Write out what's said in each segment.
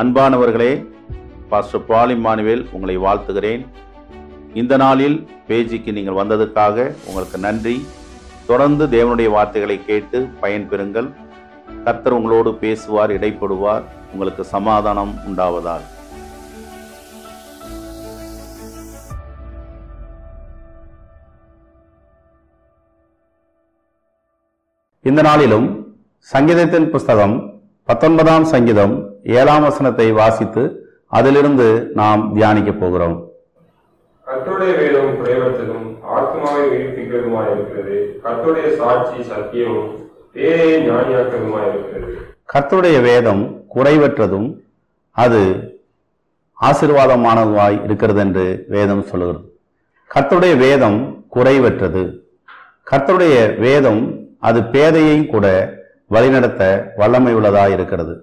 அன்பானவர்களே pastor Paul Emmanuel உங்களை வாழ்த்துகிறேன். இந்த நாளில் பேஜிக்கு நீங்கள் வந்ததுக்காக உங்களுக்கு நன்றி. தொடர்ந்து தேவனுடைய வார்த்தைகளை கேட்டு பயன்பெறுங்கள் கர்த்தர் உங்களோடு பேசுவார் இடைப்படுவார். உங்களுக்கு சமாதானம் உண்டாவதால் இந்த நாளிலும் சங்கீதத்தின் புஸ்தகம் பத்தொன்பதாம் சங்கீதம் ஏழாம் வசனத்தை வாசித்து அதிலிருந்து நாம் தியானிக்க போகிறோம். கர்த்தருடைய வேதம் குறைவற்றதும் ஆத்மாவை உயிர்ப்பிக்கிறதுமாய் இருக்கிறது கர்த்தருடைய சாட்சி சத்தியமும் பேரை ஞானியாக்கிறதுமாய் இருக்கிறது கர்த்தருடைய வேதம் குறைவற்றதும் அது ஆசீர்வாதமானதுமாய் இருக்கிறது என்று வேதம் சொல்லுகிறது கர்த்தருடைய வேதம் குறைவற்றது. கர்த்தருடைய வேதம் அது பேதையை கூட வழிநடத்த வல்லமை உள்ளதாக இருக்கிறது.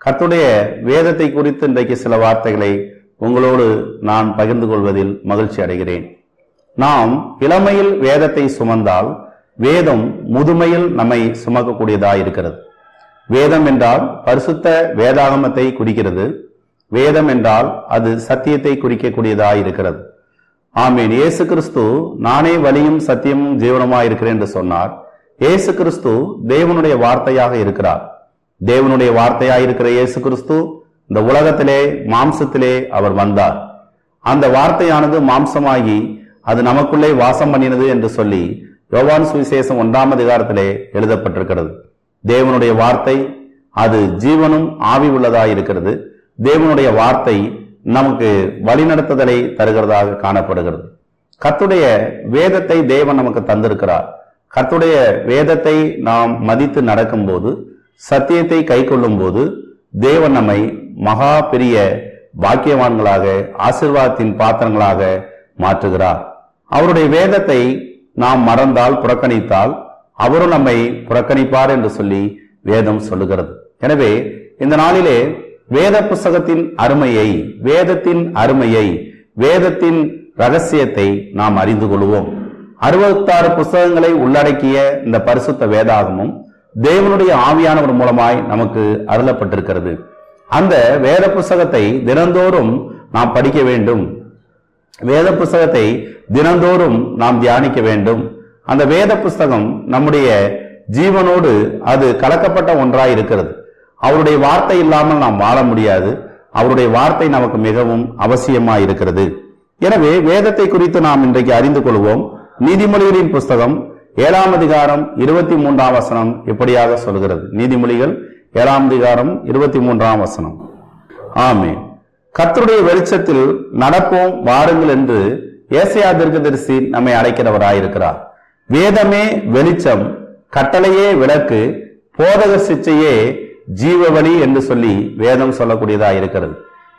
கத்துடைய வேதத்தை குறித்து இன்றைக்கு சில வார்த்தைகளை உங்களோடு நான் பகிர்ந்து கொள்வதில் மகிழ்ச்சி அடைகிறேன். நாம் இளமையில் வேதத்தை சுமந்தால் வேதம் முதுமையில் நம்மை சுமக்கக்கூடியதாக இருக்கிறது. வேதம் என்றால் பரிசுத்த வேதாகமத்தை குறிக்கிறது. வேதம் என்றால் அது சத்தியத்தை குறிக்கக்கூடியதாக இருக்கிறது. ஆமீன். இயேசு கிறிஸ்து நானே வழியும் சத்தியமும் ஜீவனமாக இருக்கிறேன் என்று சொன்னார். இயேசு கிறிஸ்து தேவனுடைய வார்த்தையாக இருக்கிறார். தேவனுடைய வார்த்தையாக இருக்கிற இயேசு கிறிஸ்து இந்த உலகத்திலே மாம்சத்திலே அவர் வந்தார். அந்த வார்த்தையானது மாம்சமாகி அது நமக்குள்ளே வாசம் பண்ணினது என்று சொல்லி யோவான் சுவிசேஷம் ஒன்றாம் அதிகாரத்திலே எழுதப்பட்டிருக்கிறது. தேவனுடைய வார்த்தை அது ஜீவனும் ஆவி உள்ளதாக இருக்கிறது. தேவனுடைய வார்த்தை நமக்கு வழிநடத்துதலை தருகிறதாக காணப்படுகிறது. கத்துடைய வேதத்தை தேவன் நமக்கு தந்திருக்கிறார். கர்த்துடைய வேதத்தை நாம் மதித்து நடக்கும்போது சத்தியத்தை கை கொள்ளும்போது தேவன் நம்மை மகா பெரிய பாக்கியவான்களாக ஆசிர்வாதத்தின் பாத்திரங்களாக மாற்றுகிறார். அவருடைய வேதத்தை நாம் மறந்தால் புறக்கணித்தால் அவரும் நம்மை புறக்கணிப்பார் என்று சொல்லி வேதம் சொல்லுகிறது. எனவே இந்த நாளிலே வேத புஸ்தகத்தின் அருமையை வேதத்தின் அருமையை வேதத்தின் ரகசியத்தை நாம் அறிந்து கொள்வோம். அறுபத்தாறு புஸ்தகங்களை உள்ளடக்கிய இந்த பரிசுத்த வேதாகமும் தேவனுடைய ஆவியானவர் மூலமாய் நமக்கு அருளப்பட்டிருக்கிறது. அந்த வேத புஸ்தகத்தை தினந்தோறும் நாம் படிக்க வேண்டும். வேத புஸ்தகத்தை தினந்தோறும் நாம் தியானிக்க வேண்டும். அந்த வேத புஸ்தகம் நம்முடைய ஜீவனோடு அது கலக்கப்பட்ட ஒன்றாய் இருக்கிறது. அவருடைய வார்த்தை இல்லாமல் நாம் வாழ முடியாது. அவருடைய வார்த்தை நமக்கு மிகவும் அவசியமாய் இருக்கிறது. எனவே வேதத்தை குறித்து நாம் இன்றைக்கு அறிந்து கொள்வோம். நீதிமொழிகளின் புஸ்தகம் ஏழாம் அதிகாரம் இருபத்தி மூன்றாம் வசனம் இப்படியாக சொல்கிறது. நீதிமொழிகள் ஏழாம் அதிகாரம் இருபத்தி மூன்றாம் வசனம். ஆமே கத்தருடைய வெளிச்சத்தில் நடப்போம் வாருங்கள் என்று ஏசையா தீர்க்கதரிசி நம்மை அழைக்கிறவராயிருக்கிறார். வேதமே வெளிச்சம் கட்டளையே விளக்கு போதக சிச்சையே ஜீவவழி என்று சொல்லி வேதம் சொல்லக்கூடியதா இருக்கிறது.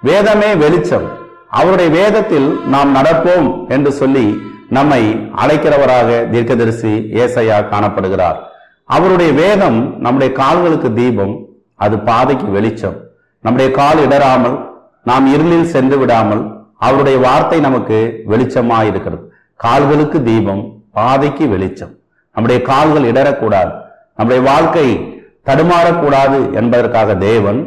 வேதமே வெளிச்சம் அவருடைய வேதத்தில் நாம் நடப்போம் என்று சொல்லி நம்மை அழைக்கிறவராக தீர்க்கதரிசி ஏசையா காணப்படுகிறார். அவருடைய வேதம் நம்முடைய கால்களுக்கு தீபம் அது பாதைக்கு வெளிச்சம். நம்முடைய கால் இடராமல் நாம் இருளில் சென்று விடாமல் அவருடைய வார்த்தை நமக்கு வெளிச்சமாக இருக்கிறது. கால்களுக்கு தீபம் பாதைக்கு வெளிச்சம். நம்முடைய கால்கள் இடரக்கூடாது நம்முடைய வாழ்க்கை தடுமாறக்கூடாது என்பதற்காக தேவன்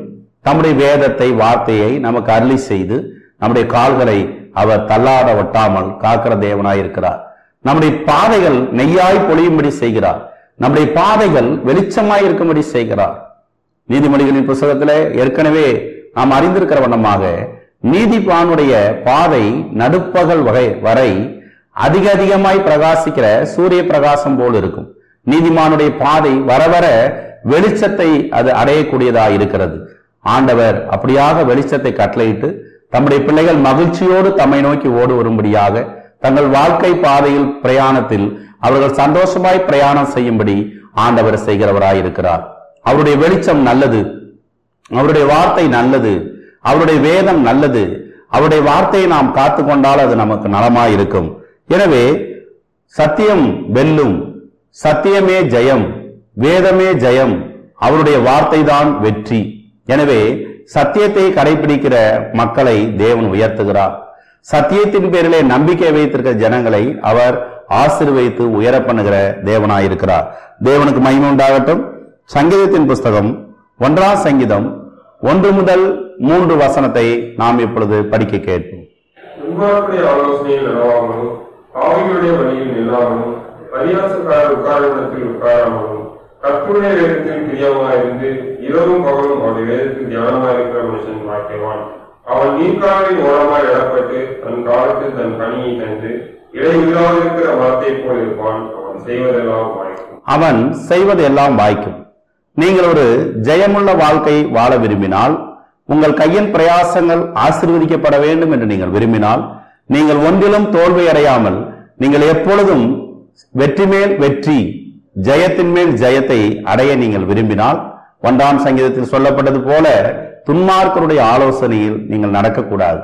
தம்முடைய வேதத்தை வார்த்தையை நமக்கு அருளி செய்து நம்முடைய கால்களை அவர் தள்ளாட ஒட்டாமல் காக்கிற தேவனாய் இருக்கிறார். நம்முடைய பாதைகள் நெய்யாய் பொழியும்படி செய்கிறார். நம்முடைய பாதைகள் வெளிச்சமாய் இருக்கும்படி செய்கிறார். நீதிமொழிகளின் புஸ்தகத்திலே ஏற்கனவே நாம் அறிந்திருக்கிற வண்ணமாக நீதிபானுடைய பாதை நடுப்பகல் வகை வரை அதிக அதிகமாய் பிரகாசிக்கிற சூரிய பிரகாசம் போல் இருக்கும். நீதிமானுடைய பாதை வர வர வெளிச்சத்தை அது அடையக்கூடியதா இருக்கிறது. ஆண்டவர் அப்படியாக வெளிச்சத்தை கட்டளையிட்டு தம்முடைய பிள்ளைகள் மகிழ்ச்சியோடு தம்மை நோக்கி ஓடு வரும்படியாக தங்கள் வாழ்க்கை பாதையில் பிரயாணத்தில் அவர்கள் சந்தோஷமாய் பிரயாணம் செய்யும்படி ஆண்டவர் செய்கிறவராய் இருக்கிறார். அவருடைய வெளிச்சம் நல்லது. அவருடைய வார்த்தை நல்லது. அவருடைய வேதம் நல்லது. அவருடைய வார்த்தையை நாம் காத்து கொண்டால் அது நமக்கு நலமாய் இருக்கும். எனவே சத்தியம் வெல்லும். சத்தியமே ஜெயம். வேதமே ஜெயம். அவருடைய வார்த்தை தான் வெற்றி. எனவே சத்தியத்தை கடைபிடிக்கிற மக்களை தேவன் உயர்த்துகிறார். சத்தியத்தின் பேரிலே நம்பிக்கை வைத்திருக்கிற ஜனங்களை அவர் ஆசிர்வதித்து உயர பண்ணுகிற தேவனாயிருக்கிறார். தேவனுக்கு மகிமை உண்டாகட்டும். சங்கீதத்தின் புஸ்தகம் ஒன்றாம் சங்கீதம் ஒன்று முதல் மூன்று வசனத்தை நாம் இப்பொழுது படிக்க கேட்போம். ஆலோசனையில் நில்லாமலும் பரியாசக்காரர் உட்காராமலும் கற்புடைய வேதத்தில் பிரியமாயிருந்து இரவும் பகலும் அவருடைய வேதத்தில் தியானமாயிருக்கிற மனுஷன் வாக்கியவான் அவன் நீர்க்காலின் ஓரமாய் இடப்பட்டு தன் காலத்தில் தன் கனியை தந்து இடையில்லாமல் இருக்கிற மரத்தை போல் இருப்பான். அவன் செய்வதெல்லாம் வாய்க்கும். அவன் செய்வது எல்லாம் வாய்க்கும். நீங்கள் ஒரு ஜெயமுள்ள வாழ்க்கை வாழ விரும்பினால் உங்கள் கையின் பிரயாசங்கள் ஆசீர்வதிக்கப்பட வேண்டும் என்று நீங்கள் விரும்பினால் நீங்கள் ஒன்றிலும் தோல்வி அடையாமல் நீங்கள் எப்பொழுதும் வெற்றி மேல் வெற்றி ஜெயத்தின் மேல் ஜெயத்தை அடைய நீங்கள் விரும்பினால் ஒன்றாம் சங்கீதத்தில் சொல்லப்பட்டது போல துன்மார்க்கருடைய ஆலோசனையில் நீங்கள் நடக்கக்கூடாது.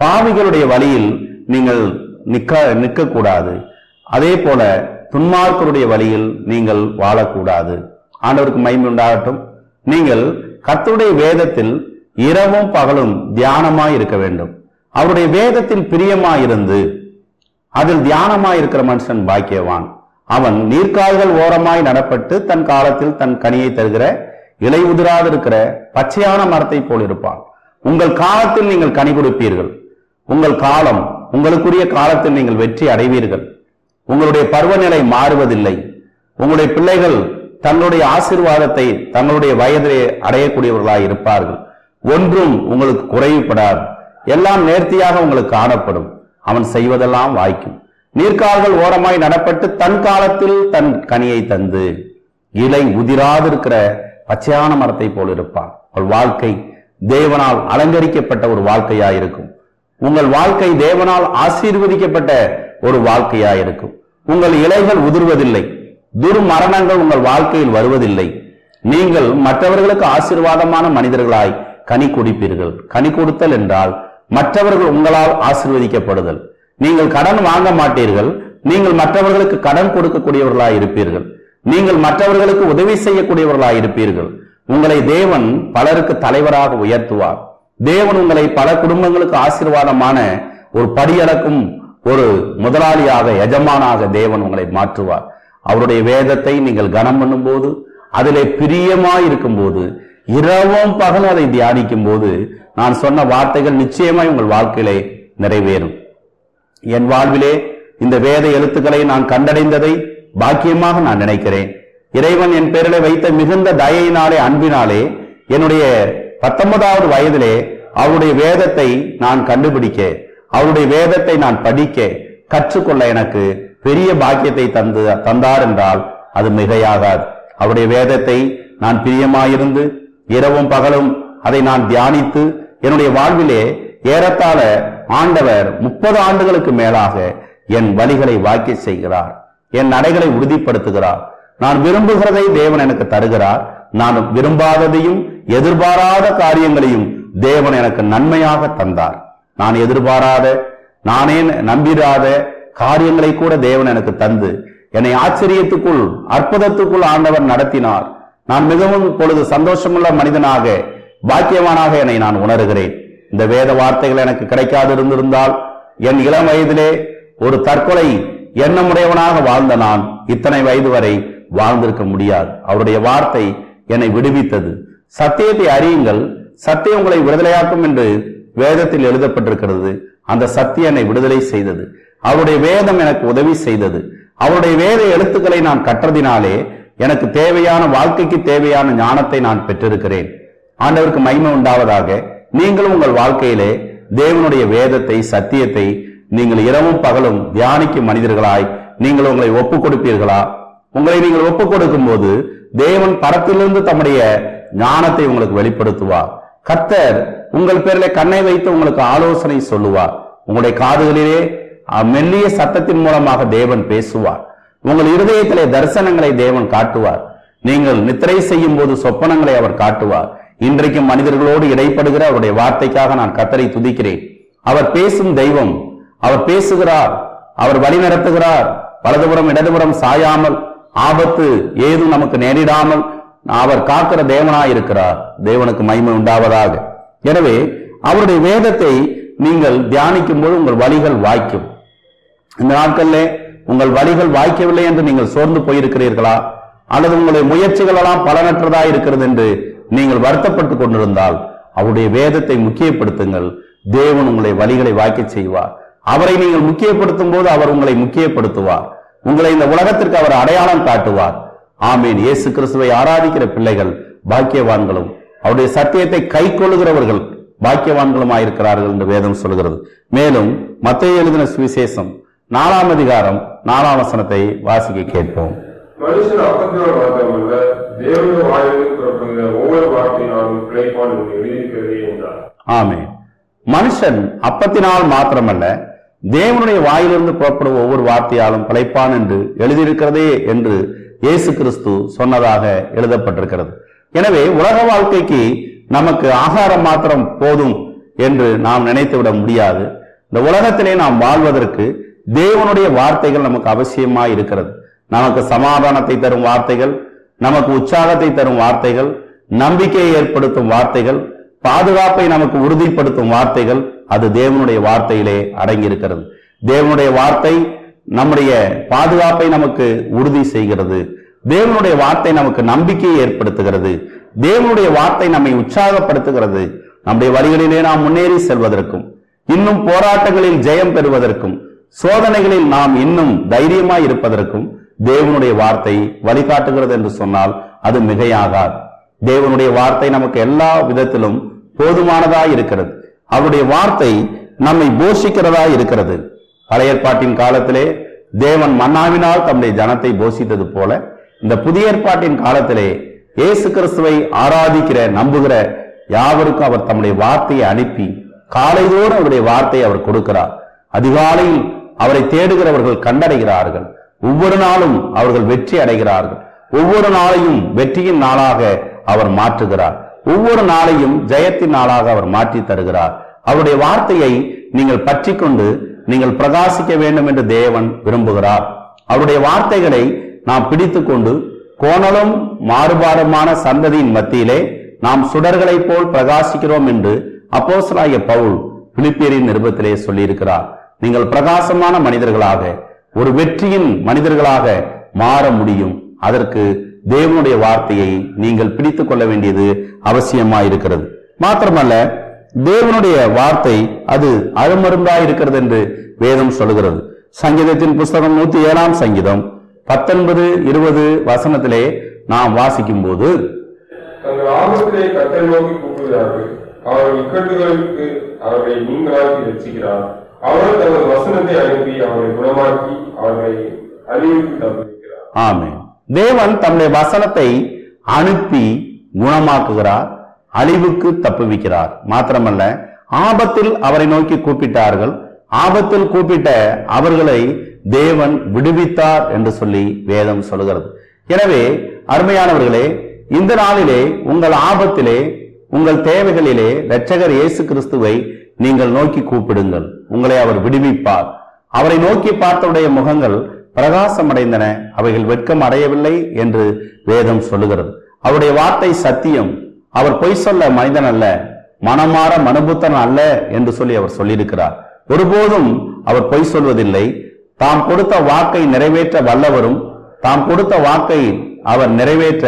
பாவிகளுடைய வழியில் நீங்கள் நிற்க நிற்கக்கூடாது. அதே போல துன்மார்க்கருடைய வழியில் நீங்கள் வாழக்கூடாது. ஆண்டவருக்கு மகிமை உண்டாகட்டும். நீங்கள் கத்துடைய வேதத்தில் இரவும் பகலும் தியானமாய் இருக்க வேண்டும். அவருடைய வேதத்தில் பிரியமாயிருந்து அதில் தியானமாய் இருக்கிற மனுஷன் பாக்கியவான். அவன் நீர்க்கால்கள் ஓரமாய் நடப்பட்டு தன் காலத்தில் தன் கனியை தருகிற இலை உதிராதிருக்கிற பச்சையான மரத்தை போல் இருப்பான். உங்கள் காலத்தில் நீங்கள் கனி கொடுப்பீர்கள். உங்கள் காலம் உங்களுக்குரிய காலத்தில் நீங்கள் வெற்றி அடைவீர்கள். உங்களுடைய பருவநிலை மாறுவதில்லை. உங்களுடைய பிள்ளைகள் தங்களுடைய ஆசிர்வாதத்தை தங்களுடைய வயதிலே அடையக்கூடியவர்களாய் இருப்பார்கள். ஒன்றும் உங்களுக்கு குறைவுபடாது. எல்லாம் நேர்த்தியாக உங்களுக்கு காணப்படும். அவன் செய்வதெல்லாம் வாய்க்கும். நீர்க்கால்கள் ஓரமாய் நடப்பட்டு தன் காலத்தில் தன் கனியை தந்து இலை உதிராதிருக்கிற பச்சையான மரத்தை போல் இருப்பான். அவள் வாழ்க்கை தேவனால் அலங்கரிக்கப்பட்ட ஒரு வாழ்க்கையா இருக்கும் உங்கள் வாழ்க்கை தேவனால் ஆசீர்வதிக்கப்பட்ட ஒரு வாழ்க்கையா இருக்கும் உங்கள் இலைகள் உதிர்வதில்லை. துர்மரணங்கள் உங்கள் வாழ்க்கையில் வருவதில்லை. நீங்கள் மற்றவர்களுக்கு ஆசீர்வாதமான மனிதர்களாய் கனி குடிப்பீர்கள். கனி கொடுத்தல் என்றால் மற்றவர்கள் உங்களால் ஆசிர்வதிக்கப்படுதல். நீங்கள் கடன் வாங்க மாட்டீர்கள். நீங்கள் மற்றவர்களுக்கு கடன் கொடுக்கக்கூடியவர்களாய் இருப்பீர்கள். நீங்கள் மற்றவர்களுக்கு உதவி செய்யக்கூடியவர்களாய் இருப்பீர்கள். உங்களை தேவன் பலருக்கு தலைவராக உயர்த்துவார். தேவன் உங்களை பல குடும்பங்களுக்கு ஆசீர்வாதமான ஒரு படியளக்கும் ஒரு முதலாளியாக எஜமானாக தேவன் உங்களை மாற்றுவார். அவருடைய வேதத்தை நீங்கள் கனம் பண்ணும்போது அதிலே பிரியமாய் இருக்கும்போது இரவும் பகலும் அதை தியானிக்கும் போது நான் சொன்ன வார்த்தைகள் நிச்சயமாய் உங்கள் வாழ்க்கையிலே நிறைவேறும். என் வாழ்விலே இந்த வேத எழுத்துக்களை நான் கண்டடைந்ததை பாக்கியமாக நான் நினைக்கிறேன். இறைவன் என் பேரிலே வைத்த மிகுந்த தயையினாலே அன்பினாலே என்னுடைய பத்தொன்பதாவது வயதிலே அவருடைய வேதத்தை நான் கண்டுபிடிக்க அவருடைய வேதத்தை நான் படிக்க கற்றுக்கொள்ள எனக்கு பெரிய பாக்கியத்தை தந்து தந்தார் என்றால் அது மிகையாகாது. அவருடைய வேதத்தை நான் பிரியமாயிருந்து இரவும் பகலும் அதை நான் தியானித்து என்னுடைய வாழ்விலே ஏறத்தாழ ஆண்டவர் முப்பது ஆண்டுகளுக்கு மேலாக என் வழிகளை வாக்கி செய்கிறார். என் நடைகளை உறுதிப்படுத்துகிறார். நான் விரும்புகிறதை தேவன் எனக்கு தருகிறார். நான் விரும்பாததையும் எதிர்பாராத காரியங்களையும் தேவன் எனக்கு நன்மையாக தந்தார். நான் எதிர்பாராத நானே நம்பிராத காரியங்களை கூட தேவன் எனக்கு தந்து என்னை ஆச்சரியத்துக்குள் அற்புதத்துக்குள் ஆண்டவர் நடத்தினார். நான் மிகவும் இப்பொழுது சந்தோஷமுள்ள மனிதனாக பாக்கியவானாக என்னை நான் உணர்கிறேன். இந்த வேத வார்த்தைகள் எனக்கு கிடைக்காது இருந்திருந்தால் என் இளம் வயதிலே ஒரு தற்கொலை எண்ணமுடையவனாக வாழ்ந்த நான் இத்தனை வயது வரை வாழ்ந்திருக்க முடியாது. அவருடைய வார்த்தை என்னை விடுவித்தது. சத்தியத்தை அறியுங்கள். சத்தியம் உங்களை விடுதலையாக்கும் என்று வேதத்தில் எழுதப்பட்டிருக்கிறது. அந்த சத்தியம் என்னை விடுதலை செய்தது. அவருடைய வேதம் எனக்கு உதவி செய்தது. அவருடைய வேத எழுத்துக்களை நான் கற்றதினாலே எனக்கு தேவையான வாழ்க்கைக்கு தேவையான ஞானத்தை நான் பெற்றிருக்கிறேன். ஆண்டவருக்கு மகிமை உண்டாவதாக. நீங்களும் உங்கள் வாழ்க்கையிலே தேவனுடைய வேதத்தை சத்தியத்தை நீங்கள் இரவும் பகலும் தியானிக்கும் மனிதர்களாய் நீங்கள் உங்களை ஒப்புக் கொடுப்பீர்களா உங்களை நீங்கள் ஒப்புக் கொடுக்கும் போது தேவன் பரத்திலிருந்து தம்முடைய ஞானத்தை உங்களுக்கு வெளிப்படுத்துவார். கத்தர் உங்கள் பேரில் கண்ணை வைத்து உங்களுக்கு ஆலோசனை சொல்லுவார். உங்களுடைய காதுகளிலே மெல்லிய சத்தத்தின் மூலமாக தேவன் பேசுவார். உங்கள் இருதயத்திலே தரிசனங்களை தேவன் காட்டுவார். நீங்கள் நித்திரை செய்யும் போது சொப்பனங்களை அவர் காட்டுவார். இன்றைக்கும் மனிதர்களோடு இடைப்படுகிற அவருடைய வார்த்தைக்காக நான் கத்தரை துதிக்கிறேன். அவர் பேசும் தெய்வம் அவர் பேசுகிறார் அவர் வழி நடத்துகிறார். வலதுபுறம் இடதுபுறம் சாயாமல் ஆபத்து ஏதும் நமக்கு நேரிடாமல் அவர் காக்கிற தேவனாயிருக்கிறார் தேவனுக்கு மகிமை உண்டாவதாக. எனவே அவருடைய வேதத்தை நீங்கள் தியானிக்கும் போது உங்கள் வழிகள் வாய்க்கும். இந்த நாட்கள்ல உங்கள் வழிகள் வாய்க்கவில்லை என்று நீங்கள் சோர்ந்து போயிருக்கிறீர்களா? அல்லது உங்களுடைய முயற்சிகள் எல்லாம் பலனற்றதா இருக்கிறது என்று நீங்கள் வருத்தப்பட்டு கொண்டிருந்தால் அவருடைய வேதத்தை முக்கியப்படுத்துங்கள். தேவன் உங்களை வழிகளை வாய்க்கச் செய்வார். அவரை நீங்கள் முக்கியப்படுத்தும் போது அவர் உங்களை முக்கியப்படுத்துவார். உங்களை இந்த உலகத்திற்கு அவர் அடையாளம் காட்டுவார். ஆமீன். இயேசு கிறிஸ்துவை ஆராதிக்கிற பிள்ளைகள் பாக்கியவான்களும் அவருடைய சத்தியத்தை கை கொள்ளுகிறவர்கள் பாக்கியவான்களுமாயிருக்கிறார்கள் என்று வேதம் சொல்கிறது. மேலும் மத்திய எழுதின சுவிசேஷம் நாலாம் அதிகாரம் நாலாம் வசனத்தை வாசிக்க கேட்போம். மனுஷன் அப்பத்தினால் மாத்திரமல்ல தேவனுடைய வாயிலிருந்து புறப்படுகிற ஒவ்வொரு வார்த்தையினாலும் பிழைப்பான் எழுதியிருக்கிறதே என்றார். மனுஷன் அப்பத்தினால் மாத்திரமல்ல தேவனுடைய வாயிலிருந்து புறப்படும் ஒவ்வொரு வார்த்தையாலும் பிழைப்பான் என்று எழுதியிருக்கிறதே என்று இயேசு கிறிஸ்து சொன்னதாக எழுதப்பட்டிருக்கிறது. எனவே உலக வாழ்க்கைக்கு நமக்கு ஆகாரம் மாத்திரம் போதும் என்று நாம் நினைத்துவிட முடியாது. இந்த உலகத்திலே நாம் வாழ்வதற்கு தேவனுடைய வார்த்தைகள் நமக்கு அவசியமாய் இருக்கிறது. நமக்கு சமாதானத்தை தரும் வார்த்தைகள் நமக்கு உற்சாகத்தை தரும் வார்த்தைகள் நம்பிக்கையை ஏற்படுத்தும் வார்த்தைகள் பாதுகாப்பை நமக்கு உறுதிப்படுத்தும் வார்த்தைகள் அது தேவனுடைய வார்த்தையிலே அடங்கியிருக்கிறது. தேவனுடைய வார்த்தை நம்முடைய பாதுகாப்பை நமக்கு உறுதி செய்கிறது. தேவனுடைய வார்த்தை நமக்கு நம்பிக்கையை ஏற்படுத்துகிறது. தேவனுடைய வார்த்தை நம்மை உற்சாகப்படுத்துகிறது. நம்முடைய வழிகளிலே நாம் முன்னேறி செல்வதற்கும் இன்னும் போராட்டங்களில் ஜெயம் பெறுவதற்கும் சோதனைகளில் நாம் இன்னும் தைரியமாய் இருப்பதற்கும் தேவனுடைய வார்த்தை வழிகாட்டுகிறது என்று சொன்னால் அது மிகையாகாது. தேவனுடைய வார்த்தை நமக்கு எல்லா விதத்திலும் போதுமானதா இருக்கிறது. அவருடைய வார்த்தை நம்மை போஷிக்கிறதா இருக்கிறது. பழைய ஏற்பாட்டின் காலத்திலே தேவன் மன்னாவினால் தம்முடைய ஜனத்தை போஷித்தது போல இந்த புதிய ஏற்பாட்டின் காலத்திலே இயேசு கிறிஸ்துவை ஆராதிக்கிற நம்புகிற யாவருக்கும் அவர் தம்முடைய வார்த்தையை அனுப்பி காலையோடு அவருடைய வார்த்தையை அவர் கொடுக்கிறார். அதிகாலையில் அவரை தேடுகிறவர்கள் கண்டடைகிறார்கள். ஒவ்வொரு நாளும் அவர்கள் வெற்றி அடைகிறார்கள். ஒவ்வொரு நாளையும் வெற்றியின் நாளாக அவர் மாற்றுகிறார். ஒவ்வொரு நாளையும் ஜெயத்தின் நாளாக அவர் மாற்றி தருகிறார். அவருடைய வார்த்தையை நீங்கள் பற்றி கொண்டு நீங்கள் பிரகாசிக்க வேண்டும் என்று தேவன் விரும்புகிறார். அவருடைய வார்த்தைகளை நாம் பிடித்து கொண்டு கோணலும் மாறுபாடுமான சந்ததியின் மத்தியிலே நாம் சுடர்களைப் போல் பிரகாசிக்கிறோம் என்று அப்போஸ்தலனாகிய பவுல் பிலிப்பியரின் நிருபத்திலே சொல்லியிருக்கிறார். நீங்கள் பிரகாசமான மனிதர்களாக ஒரு வெற்றியின் மனிதர்களாக மாற முடியும். அதற்கு தேவனுடைய வார்த்தையை நீங்கள் பிடித்துக் கொள்ள வேண்டியது அவசியமாயிருக்கிறது. மாத்திரமல்ல தேவனுடைய வார்த்தை அது அழுமருந்தாய் இருக்கிறது என்று வேதம் சொல்லுகிறது. சங்கீதத்தின் புஸ்தகம் நூத்தி ஏழாம் சங்கீதம் பத்தொன்பது இருபது வசனத்திலே நாம் வாசிக்கும் போது அவர்கள் இக்கட்டுகளுக்கு அவர்களை ரசிக்கிறார் அவர் தமது வசனத்தை அனுப்பி அவரை குணமாக்கி அவர்களை அறிவித்து தந்திருக்கிறார். ஆமே தேவன் தம்முடைய வசனத்தை அனுப்பி குணமாக்குகிறார் அழிவுக்கு தப்புவிக்கிறார். மாத்திரமல்ல ஆபத்தில் அவரை நோக்கி கூப்பிட்டார்கள். ஆபத்தில் கூப்பிட்ட அவர்களை தேவன் விடுவித்தார் என்று சொல்லி வேதம் சொல்கிறது எனவே அருமையானவர்களே இந்த நாளிலே உங்கள் ஆபத்திலே உங்கள் தேவைகளிலே இரட்சகர் இயேசு கிறிஸ்துவை நீங்கள் நோக்கி கூப்பிடுங்கள். உங்களை அவர் விடுவிப்பார். அவரை நோக்கி பார்த்தவுடைய முகங்கள் பிரகாசமடைந்தன. அவைகள் வெட்கம் அடையவில்லை என்று வேதம் சொல்லுகிறது. அவருடைய வார்த்தை சத்தியம். அவர் பொய் சொல்ல மனிதன் அல்ல. மனமாற மனுபுத்தன் அல்ல என்று சொல்லி அவர் சொல்லியிருக்கிறார். ஒருபோதும் அவர் பொய் சொல்வதில்லை. தாம் கொடுத்த வாக்கை நிறைவேற்ற வல்லவரும் தாம் கொடுத்த வாக்கை அவர் நிறைவேற்ற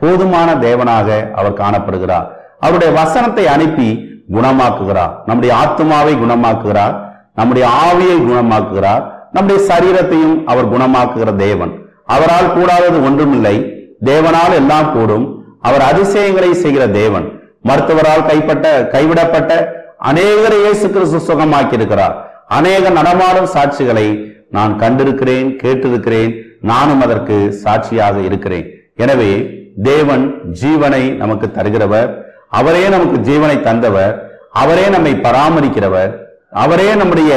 போதுமான தேவனாக அவர் காணப்படுகிறார். அவருடைய வசனத்தை அனுப்பி குணமாக்குகிறார். நம்முடைய ஆத்மாவை குணமாக்குகிறார். நம்முடைய ஆவியை குணமாக்குகிறார். நம்முடைய சரீரத்தையும் அவர் குணமாக்குகிற தேவன். அவரால் கூடாதது ஒன்றுமில்லை. தேவனால் எல்லாம் கூடும். அவர் அதிசயங்களை செய்கிற தேவன். மருத்துவரால் கைப்பட்ட கைவிடப்பட்ட அநேகரை இயேசு கிறிஸ்து சுகமாக்கி இருக்கிறார் அநேக நடமாடும் சாட்சிகளை நான் கண்டிருக்கிறேன் கேட்டிருக்கிறேன். நானும் அதற்கு சாட்சியாக இருக்கிறேன். எனவே தேவன் ஜீவனை நமக்கு தருகிறவர். அவரே நமக்கு ஜீவனை தந்தவர். அவரே நம்மை பராமரிக்கிறவர். அவரே நம்முடைய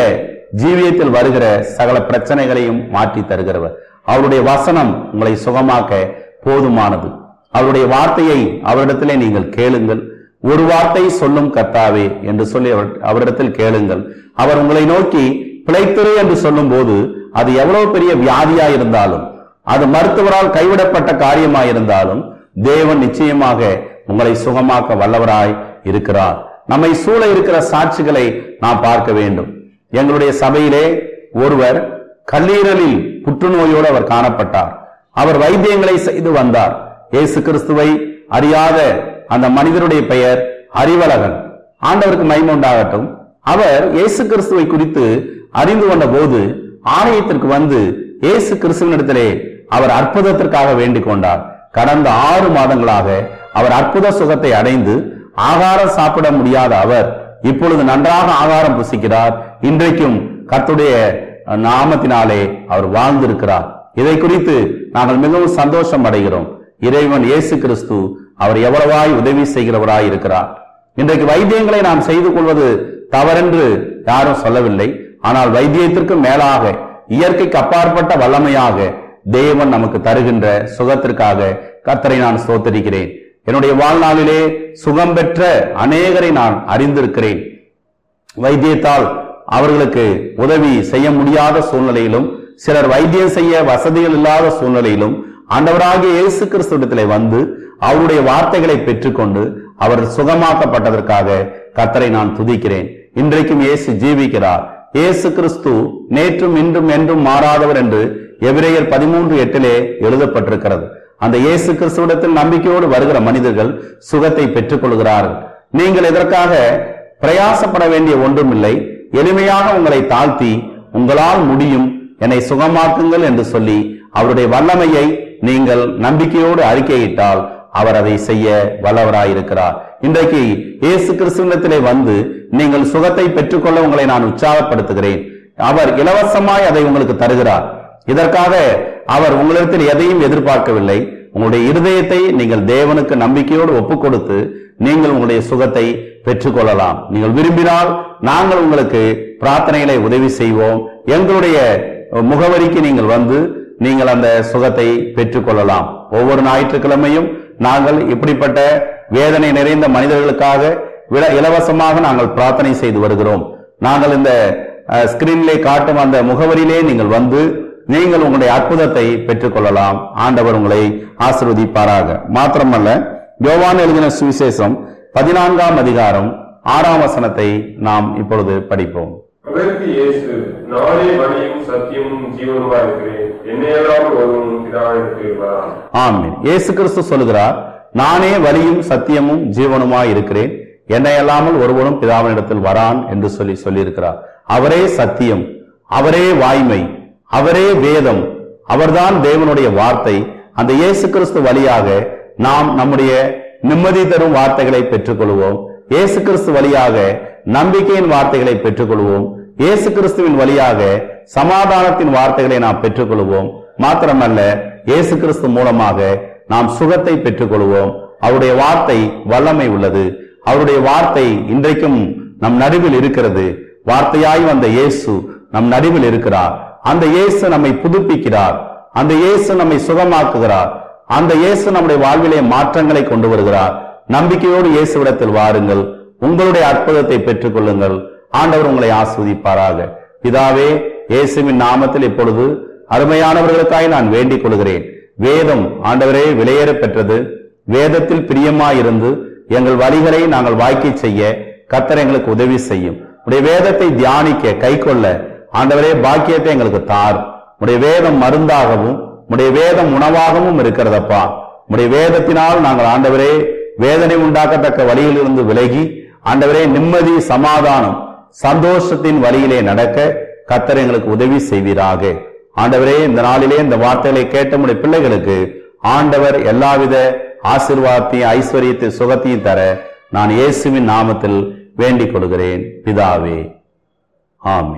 ஜீவியத்தில் வருகிற சகல பிரச்சனைகளையும் மாற்றி தருகிறவர். அவருடைய வசனம் உங்களை சுகமாக்க போதுமானது. அவருடைய வார்த்தையை அவரிடத்திலே நீங்கள் கேளுங்கள். ஒரு வார்த்தை சொல்லும் கத்தாவே என்று சொல்லி அவர்- அவரிடத்தில் கேளுங்கள். அவர் உங்களை நோக்கி பிழைத்திரு என்று சொல்லும் போது அது எவ்வளவு பெரிய வியாதியா இருந்தாலும் அது மருத்துவரால் கைவிடப்பட்ட காரியமாயிருந்தாலும் தேவன் நிச்சயமாக உங்களை சுகமாக்க வல்லவராய் இருக்கிறார். நம்மை சூழ இருக்கிற சாட்சிகளை நாம் பார்க்க வேண்டும். எங்களுடைய சபையிலே ஒருவர் கல்லீரலில் புற்றுநோயோடு அவர் காணப்பட்டார். அவர் வைத்தியங்களை செய்து வந்தார். இயேசு கிறிஸ்துவை அறியாத அந்த மனிதருடைய பெயர் அறிவழகன். ஆண்டவருக்கு மைமுண்டாகட்டும் அவர் இயேசு கிறிஸ்துவை குறித்து அறிந்து கொண்ட போது ஆலயத்திற்கு வந்து இயேசு கிறிஸ்துவனிடத்திலே அவர் அற்புதத்திற்காக வேண்டிக் கொண்டார். கடந்த ஆறு மாதங்களாக அவர் அற்புத சுகத்தை அடைந்து ஆகாரம் சாப்பிட முடியாத அவர் இப்பொழுது நன்றாக ஆகாரம் புசிக்கிறார். இன்றைக்கும் கத்துடைய நாமத்தினாலே அவர் வாழ்ந்திருக்கிறார். இதை குறித்து நாங்கள் மிகவும் சந்தோஷம் அடைகிறோம். இறைவன் இயேசு கிறிஸ்து அவர் எவ்வளவாய் உதவி செய்கிறவராய் இருக்கிறார். இன்றைக்கு வைத்தியங்களை நாம் செய்து கொள்வது தவறென்று யாரும் சொல்லவில்லை. ஆனால் வைத்தியத்திற்கு மேலாக இயற்கைக்கு அப்பாற்பட்ட வல்லமையாக தேவன் நமக்கு தருகின்ற சுகத்திற்காக கத்தரை நான் சோத்தரிக்கிறேன் என்னுடைய வாழ்நாளிலே சுகம் பெற்ற அநேகரை நான் அறிந்திருக்கிறேன். வைத்தியத்தால் அவர்களுக்கு உதவி செய்ய முடியாத சூழ்நிலையிலும் சிலர் வைத்தியம் செய்ய வசதிகள் இல்லாத சூழ்நிலையிலும் ஆண்டவராகிய இயேசு கிறிஸ்துவிடத்திலே வந்து அவருடைய வார்த்தைகளை பெற்றுக்கொண்டு அவர் சுகமாக்கப்பட்டதற்காக கத்தரை நான் துதிக்கிறேன். இன்றைக்கும் இயேசு ஜீவிக்கிறார். இயேசு கிறிஸ்து நேற்றும் இன்றும் என்றும் மாறாதவர் என்று எபிரேயர் பதிமூன்று எட்டிலே எழுதப்பட்டிருக்கிறது. அந்த இயேசு கிறிஸ்துவிடத்தில் நம்பிக்கையோடு வருகிற மனிதர்கள் சுகத்தை பெற்றுக்கொள்கிறார்கள். நீங்கள் இதற்காக பிரயாசப்பட வேண்டிய ஒன்றுமில்லை. எளிமையாக உங்களை தாழ்த்தி உங்களால் முடியும். என்னை சுகமாக்குங்கள் என்று சொல்லி அவருடைய வல்லமையை நீங்கள் நம்பிக்கையோடு அறிக்கையிட்டால் அவர் அதை செய்ய வல்லவராயிருக்கிறார். இன்றைக்கு இயேசு கிறிஸ்துவத்திலே வந்து நீங்கள் சுகத்தை பெற்றுக்கொள்ள உங்களை நான் உற்சாகப்படுத்துகிறேன். அவர் இலவசமாய் அதை உங்களுக்கு தருகிறார். இதற்காக அவர் உங்களிடத்தில் எதையும் எதிர்பார்க்கவில்லை. உங்களுடைய இருதயத்தை நீங்கள் தேவனுக்கு நம்பிக்கையோடு ஒப்புக் கொடுத்து நீங்கள் உங்களுடைய சுகத்தை பெற்றுக்கொள்ளலாம். நீங்கள் விரும்பினால் நாங்கள் உங்களுக்கு பிரார்த்தனைகளை உதவி செய்வோம். எங்களுடைய முகவரிக்கு நீங்கள் வந்து நீங்கள் அந்த சுகத்தை பெற்றுக்கொள்ளலாம். ஒவ்வொரு ஞாயிற்றுக்கிழமையும் நாங்கள் இப்படிப்பட்ட வேதனை நிறைந்த மனிதர்களுக்காக விட இலவசமாக நாங்கள் பிரார்த்தனை செய்து வருகிறோம். நாங்கள் இந்த ஸ்கிரீன்லே காட்டும் அந்த முகவரியிலே நீங்கள் வந்து நீங்கள் உங்களுடைய அற்புதத்தை பெற்றுக்கொள்ளலாம். ஆண்டவர் உங்களை ஆசிர்வதிப்பாராக. மாத்திரமல்ல யோவான் எழுதின சுவிசேஷம் பதினான்காம் அதிகாரம் ஆறாம் வசனத்தை நாம் இப்பொழுது படிப்போம். ஆமென். இயேசு கிறிஸ்து சொல்லுகிறார் நானே வழியும் சத்தியமும் ஜீவனுமாய் இருக்கிறேன். என்னை அல்லாமல் ஒருவனும் பிதாவினிடத்தில் வரான் என்று சொல்லி சொல்லியிருக்கிறார். அவரே சத்தியம் அவரே வாய்மை அவரே வேதம். அவர்தான் தேவனுடைய வார்த்தை. அந்த இயேசு கிறிஸ்து வழியாக நாம் நம்முடைய நிம்மதி தரும் வார்த்தைகளை பெற்றுக்கொள்வோம். இயேசு கிறிஸ்து வழியாக நம்பிக்கையின் வார்த்தைகளை பெற்றுக்கொள்வோம். இயேசு கிறிஸ்துவின் வழியாக சமாதானத்தின் வார்த்தைகளை நாம் பெற்றுக்கொள்வோம். மாத்திரமல்ல இயேசு கிறிஸ்து மூலமாக நாம் சுகத்தை பெற்றுக்கொள்வோம். அவருடைய வார்த்தை வல்லமை உள்ளது. அவருடைய வார்த்தை இன்றைக்கும் நம் நடுவில் இருக்கிறது. வார்த்தையாய் வந்த இயேசு நம் நடுவில் இருக்கிறார். அந்த இயேசு நம்மை புதுப்பிக்கிறார். அந்த இயேசு நம்மை சுகமாக்குகிறார். அந்த இயேசு நம்முடைய வாழ்விலே மாற்றங்களை கொண்டு வருகிறார். நம்பிக்கையோடு இயேசுவிடத்தில் வாருங்கள். உங்களுடைய அற்புதத்தை பெற்றுக் கொள்ளுங்கள் ஆண்டவர் உங்களை ஆஸ்வதிப்பாராக. பிதாவே இயேசுவின் நாமத்தில் இப்பொழுது அருமையானவர்களுக்காய் நான் வேண்டிக் கொள்கிறேன். வேதம் ஆண்டவரே விலையேற பெற்றது. வேதத்தில் பிரியமாயிருந்து எங்கள் வழிகளை நாங்கள் வாய்க்கை செய்ய கத்தர் எங்களுக்கு உதவி செய்யும். உடைய வேதத்தை தியானிக்க கைக்கொள்ள ஆண்டவரே பாக்கியத்தை எங்களுக்கு தார். உடைய வேதம் மருந்தாகவும் உடைய வேதம் உணவாகவும் இருக்கிறதப்பா. உடைய வேதத்தினால் நாங்கள் ஆண்டவரே வேதனை உண்டாக்கத்தக்க வழியிலிருந்து விலகி ஆண்டவரே நிம்மதி சமாதானம் சந்தோஷத்தின் வழியிலே நடக்க கத்தர் எங்களுக்கு உதவி செய்வீராக. ஆண்டவரே இந்த நாளிலே இந்த வார்த்தைகளை கேட்ட முடிய பிள்ளைகளுக்கு ஆண்டவர் எல்லாவித ஆசிர்வாதத்தையும் ஐஸ்வர்யத்தையும் சுகத்தையும் தர நான் இயேசுவின் நாமத்தில் வேண்டிக் கொள்கிறேன். பிதாவே ஆமே